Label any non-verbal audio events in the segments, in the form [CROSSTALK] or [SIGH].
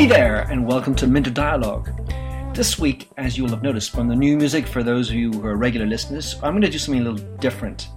Hey there, and welcome to Minter Dialogue. This week, as you will have noticed from the new music, for those of you who are regular listeners, I'm going to do something a little different.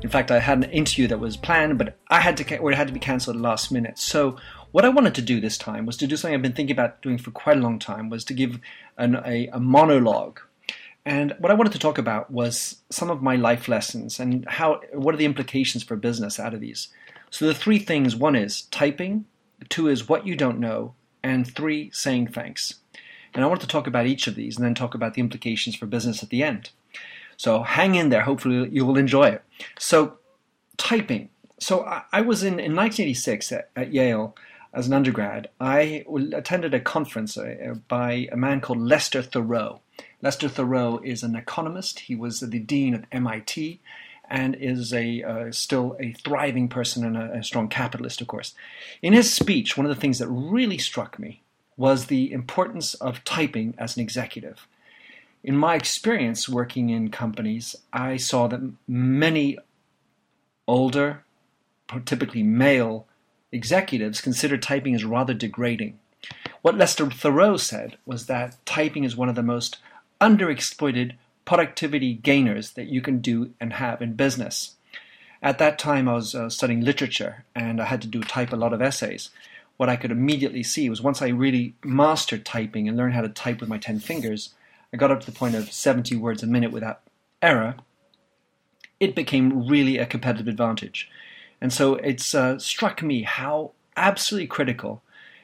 In fact, I had an interview that was planned, but I had to, or it had to be cancelled last minute. So, what I wanted to do this time was to do something I've been thinking about doing for quite a long time, was to give an, a, a monologue. And what I wanted to talk about was some of my life lessons and how, what are the implications for business out of these. So the three things: one is typing, two is what you don't know, and three, saying thanks. And I want to talk about each of these and then talk about the implications for business at the end. So hang in there. Hopefully, you will enjoy it. So, typing. So, I, was in, in 1986 at, at, Yale as an undergrad. I attended a conference uh, by a man called Lester Thurow. Lester Thurow is an economist. He was the dean at MIT and is a uh, still a thriving person and a, a strong capitalist, of course. In his speech, one of the things that really struck me was the importance of typing as an executive. In my experience working in companies, I saw that many older, typically male executives consider typing as rather degrading. What Lester Thurow said was that typing is one of the most underexploited productivity gainers that you can do and have in business. At that time, I was uh, studying literature and I had to do type a lot of essays what I could immediately see was once I really mastered typing and learned how to type with my 10 fingers, I got up to the point of 70 words a minute without error, it became really a competitive advantage. And so it's uh, struck me how absolutely critical,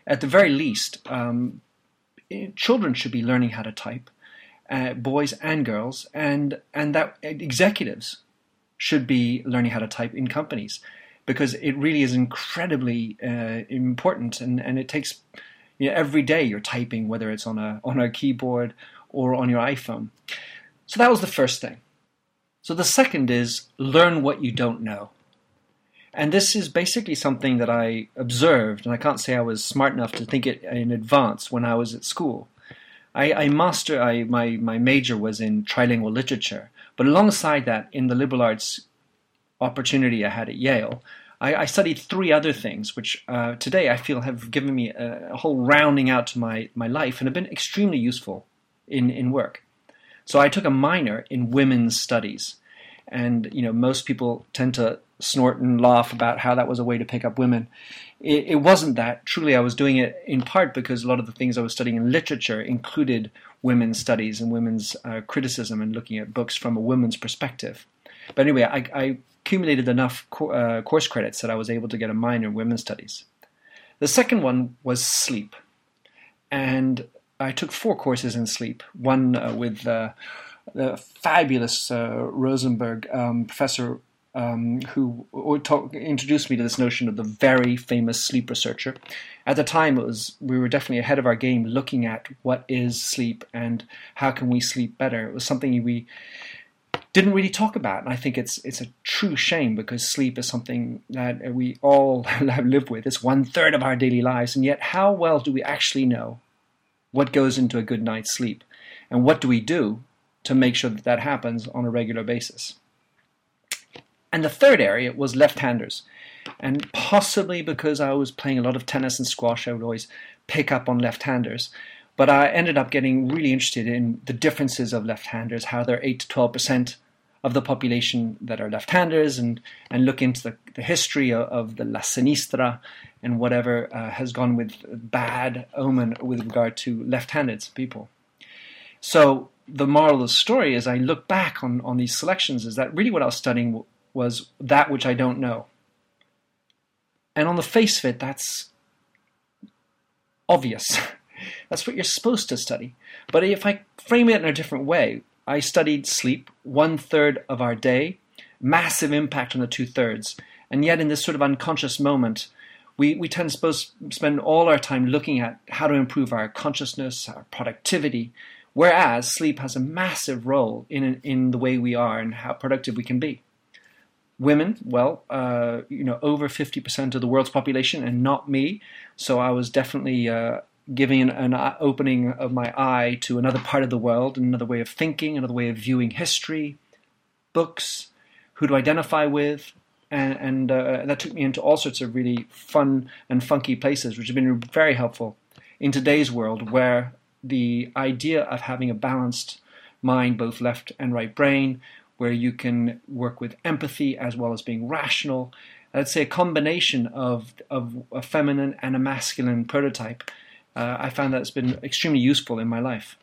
at the very least, um, children should be learning how to type, uh, boys and girls, and, and that executives should be learning how to type in companies because it really is incredibly uh, important and, and it takes you know, every day you're typing whether it's on a on a keyboard or on your iPhone. So that was the first thing. So the second is learn what you don't know. And this is basically something that I observed, and I can't say I was smart enough to think it in advance when I was at school. I, I master I, my my major was in trilingual literature, but alongside that, in the liberal arts opportunity I had at Yale, I, I studied three other things, which uh, today I feel have given me a, a, whole rounding out to my, my life and have been extremely useful in, in work. So I took a minor in women's studies. And, you know, most people tend to snort and laugh about how that was a way to pick up women. It, it wasn't that. Truly, I was doing it in part because a lot of the things I was studying in literature included women's studies and women's uh, criticism and looking at books from a woman's perspective. But anyway, I, I accumulated enough co- uh, course credits that I was able to get a minor in women's studies. The second one was sleep. And I took four courses in sleep, one uh, with uh, the fabulous uh, Rosenberg um, professor um, who talk, introduced me to this notion of the very famous sleep researcher. At the time, it was we were definitely ahead of our game, looking at what is sleep and how can we sleep better. It was something we didn't really talk about. And I think it's it's a true shame because sleep is something that we all [LAUGHS] lived with. It's one third of our daily lives, and yet how well do we actually know what goes into a good night's sleep, and what do we do to make sure that that happens on a regular basis? And the third area was left-handers, and possibly because I was playing a lot of tennis and squash, I would always pick up on left-handers. But I ended up getting really interested in the differences of left-handers, how they're 8 to 12 percent of the population that are left-handers and, and look into the, the history of, of, the La Sinistra and whatever uh, has gone with bad omen with regard to left-handed people. So the moral of the story is I look back on, on these selections is that really what I was studying was that which I don't know. And on the face of it, that's obvious. [LAUGHS] that's what you're supposed to study. But if I frame it in a different way, I studied sleep one third of our day, massive impact on the two thirds. And yet, in this sort of unconscious moment, we, we tend to spend all our time looking at how to improve our consciousness, our productivity, whereas sleep has a massive role in, in the way we are and how productive we can be. Women, well, uh, you know, over 50% of the world's population, and not me. So I was definitely uh, giving an, an, opening of my eye to another part of the world, another way of thinking, another way of viewing history, books, who to identify with, and, and uh, that took me into all sorts of really fun and funky places, which have been very helpful in today's world where the idea of having a balanced mind, both left and right brain, where you can work with empathy as well as being rational. Let's say a combination of, of a feminine and a masculine prototype. Uh, I found that it's been extremely useful in my life.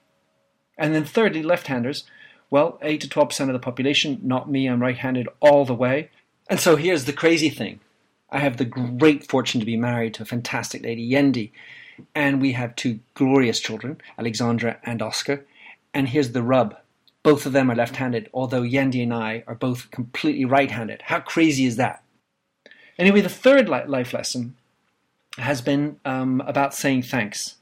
And then, thirdly, left handers. Well, 8 to 12% of the population, not me, I'm right handed all the way. And so here's the crazy thing I have the great fortune to be married to a fantastic lady, Yendi. And we have two glorious children, Alexandra and Oscar. And here's the rub both of them are left handed, although Yendi and I are both completely right handed. How crazy is that? Anyway, the third life lesson has been um, about saying thanks.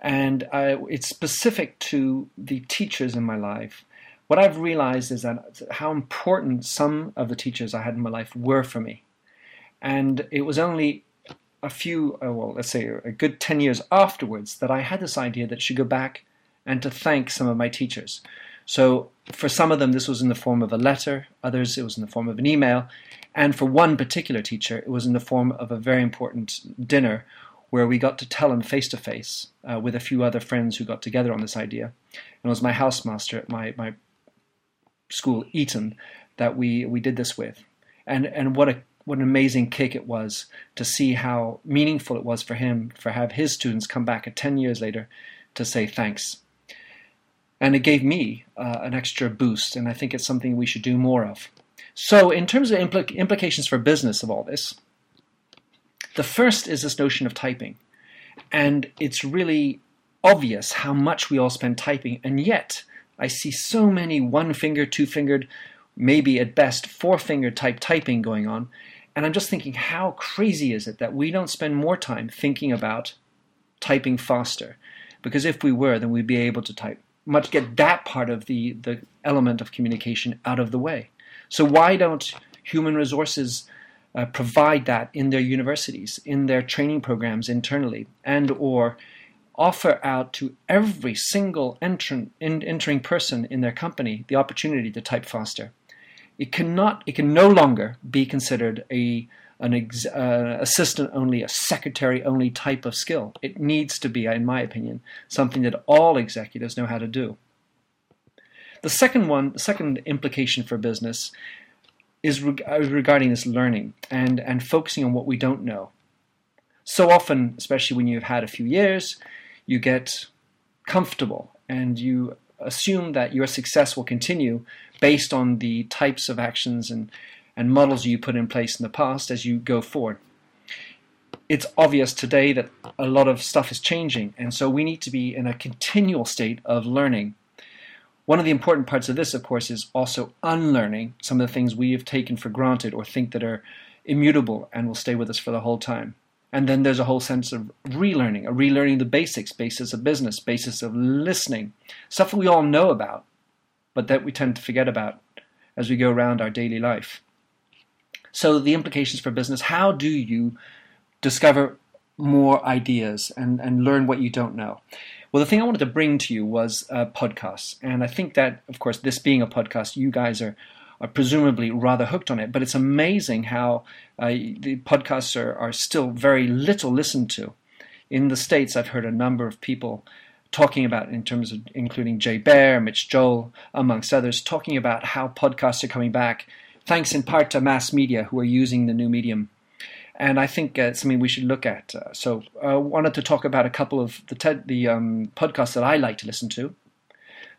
And I, it's specific to the teachers in my life. What I've realized is that how important some of the teachers I had in my life were for me. And it was only a few, uh, well, let's say a good 10 years afterwards that I had this idea that I should go back and to thank some of my teachers. So for some of them, this was in the form of a letter, others, it was in the form of an email. And for one particular teacher, it was in the form of a very important dinner where we got to tell him face to face with a few other friends who got together on this idea. And it was my housemaster at my, my school, Eton, that we, we did this with. And, and what a what an amazing kick it was to see how meaningful it was for him for have his students come back at 10 years later to say thanks and it gave me uh, an extra boost and i think it's something we should do more of so in terms of impl- implications for business of all this the first is this notion of typing and it's really obvious how much we all spend typing and yet i see so many one finger two fingered maybe at best four finger type typing going on and I'm just thinking, how crazy is it that we don't spend more time thinking about typing faster? Because if we were, then we'd be able to type much get that part of the, the element of communication out of the way. So why don't human resources uh, provide that in their universities, in their training programs internally, and or offer out to every single entrant, in, entering person in their company the opportunity to type faster? it cannot it can no longer be considered a an ex, uh, assistant only, a secretary only type of skill. It needs to be, in my opinion, something that all executives know how to do. The second one, the second implication for business is uh, regarding this learning and, and focusing on what we don't know. So often, especially when you've had a few years, you get comfortable and you assume that your success will continue based on the types of actions and, and models you put in place in the past as you go forward. It's obvious today that a lot of stuff is changing, and so we need to be in a continual state of learning. One of the important parts of this, of course, is also unlearning some of the things we have taken for granted or think that are immutable and will stay with us for the whole time. And then there's a whole sense of relearning, a relearning the basics, basis of business, basis of listening, stuff that we all know about, but that we tend to forget about as we go around our daily life. So the implications for business, how do you discover more ideas and, and learn what you don't know? Well, the thing I wanted to bring to you was podcasts. And I think that, of course, this being a podcast, you guys are are presumably rather hooked on it. But it's amazing how uh, the podcasts are, are still very little listened to. In the States, I've heard a number of people talking about, in terms of including Jay Baer, Mitch Joel, amongst others, talking about how podcasts are coming back, thanks in part to mass media who are using the new medium. And I think uh, it's something we should look at. Uh, so I uh, wanted to talk about a couple of the TED, the um, podcasts that I like to listen to.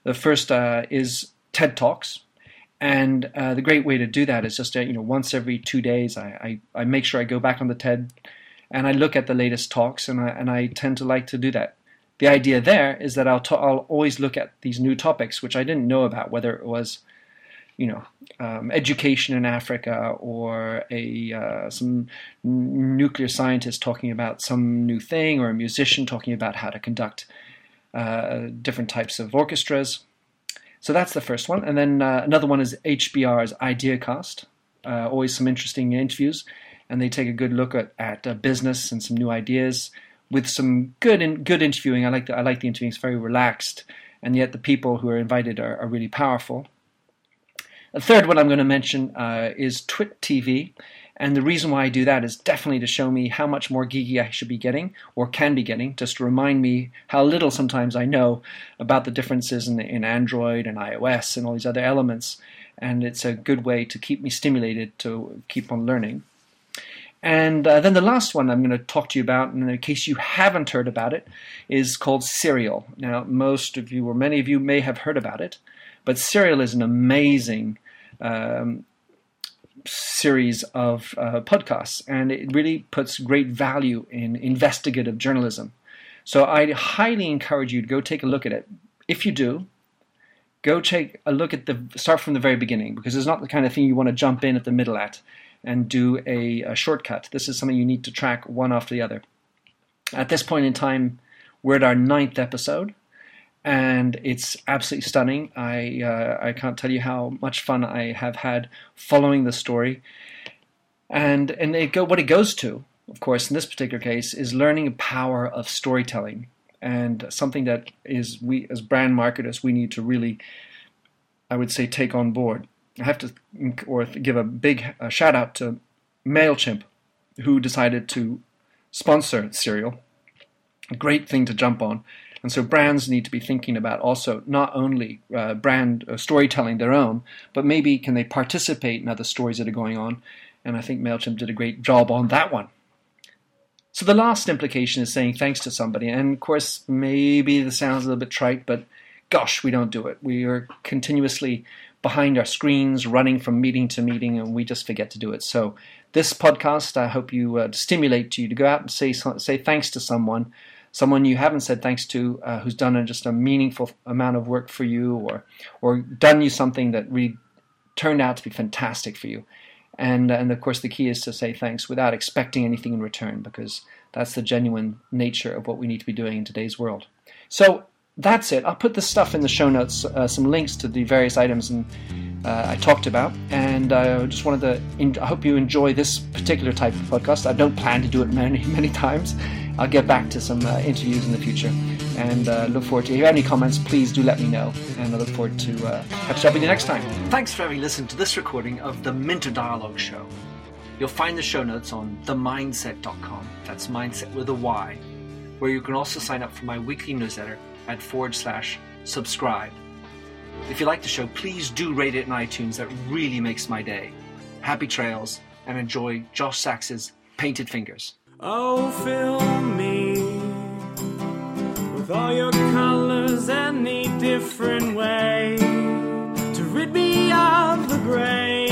The first uh, is TED Talks, and uh, the great way to do that is just, you know, once every two days, I, I, I, make sure I go back on the TED and I look at the latest talks, and I, and I tend to like to do that. The idea there is that I'll, i I'll always look at these new topics, which I didn't know about, whether it was, you know, um, education in Africa or a uh, some nuclear scientist talking about some new thing, or a musician talking about how to conduct uh, different types of orchestras so that's the first one. And then uh, another one is HBR's IdeaCast. Uh, always some interesting interviews. And they take a good look at, at uh, business and some new ideas with some good in, good interviewing. I like the, I like the interviewing. It's very relaxed. And yet the people who are invited are, are really powerful. The third one I'm going to mention uh, is Twit TV. And the reason why I do that is definitely to show me how much more geeky I should be getting or can be getting, just to remind me how little sometimes I know about the differences in, in Android and iOS and all these other elements. And it's a good way to keep me stimulated to keep on learning. And uh, then the last one I'm going to talk to you about, and in case you haven't heard about it, is called Serial. Now, most of you, or many of you, may have heard about it, but Serial is an amazing um, series of uh, podcasts, and it really puts great value in investigative journalism. So I highly encourage you to go take a look at it. If you do, go take a look at the start from the very beginning because it's not the kind of thing you want to jump in at the middle at and do a, a shortcut. This is something you need to track one after the other. At this point in time, we're at our ninth episode, and it's absolutely stunning. I uh, I can't tell you how much fun I have had following the story, and and it go, what it goes to, of course, in this particular case, is learning the power of storytelling, and something that is we as brand marketers we need to really, I would say, take on board. I have to or give a big uh, shout out to Mailchimp, who decided to sponsor Serial. Great thing to jump on. And so brands need to be thinking about also not only uh, brand uh, storytelling their own, but maybe can they participate in other stories that are going on. And I think MailChimp did a great job on that one. So the last implication is saying thanks to somebody. And of course, maybe this sounds a little bit trite, but gosh, we don't do it. We are continuously behind our screens, running from meeting to meeting, and we just forget to do it. So, this podcast, I hope you uh, stimulate you to go out and say say thanks to someone, someone you haven't said thanks to, uh, who's done just a meaningful amount of work for you, or or done you something that really turned out to be fantastic for you. And and of course, the key is to say thanks without expecting anything in return, because that's the genuine nature of what we need to be doing in today's world. So that's it. I'll put the stuff in the show notes, uh, some links to the various items and uh, I talked about, and I just wanted to. In, I hope you enjoy this particular type of podcast. I don't plan to do it many, [LAUGHS] many times. I'll get back to some uh, interviews in the future, and uh, look forward to. If you have any comments, please do let me know, and I look forward to uh, catching up with you next time. Thanks for having listened to this recording of the Minter Dialogue Show. You'll find the show notes on themyndset.com. That's mindset with a Y, where you can also sign up for my weekly newsletter at forward slash subscribe. If you like the show, please do rate it in iTunes. That really makes my day. Happy trails and enjoy Josh Sachs's Painted Fingers. Oh, fill me with all your colors any different way to rid me of the gray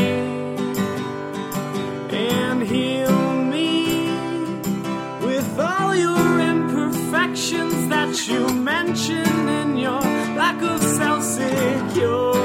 and heal me with all your imperfections that you mention in your lack of self security.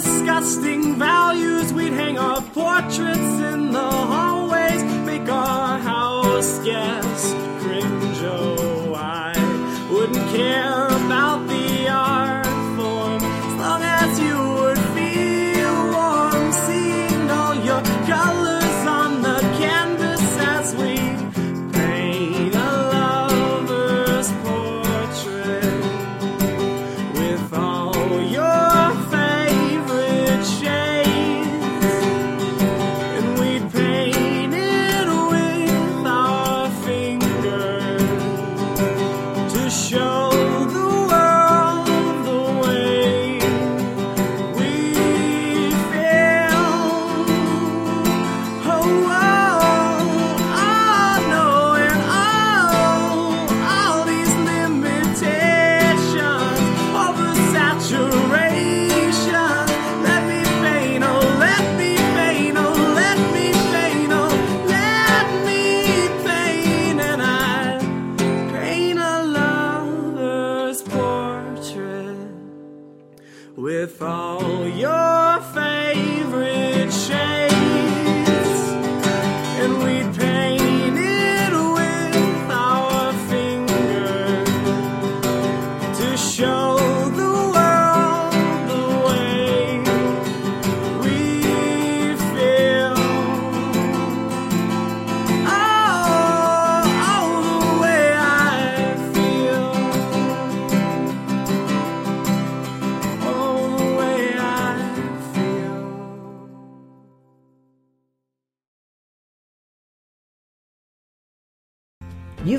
Disgusting values. We'd hang our portraits in the hallways, make our house guests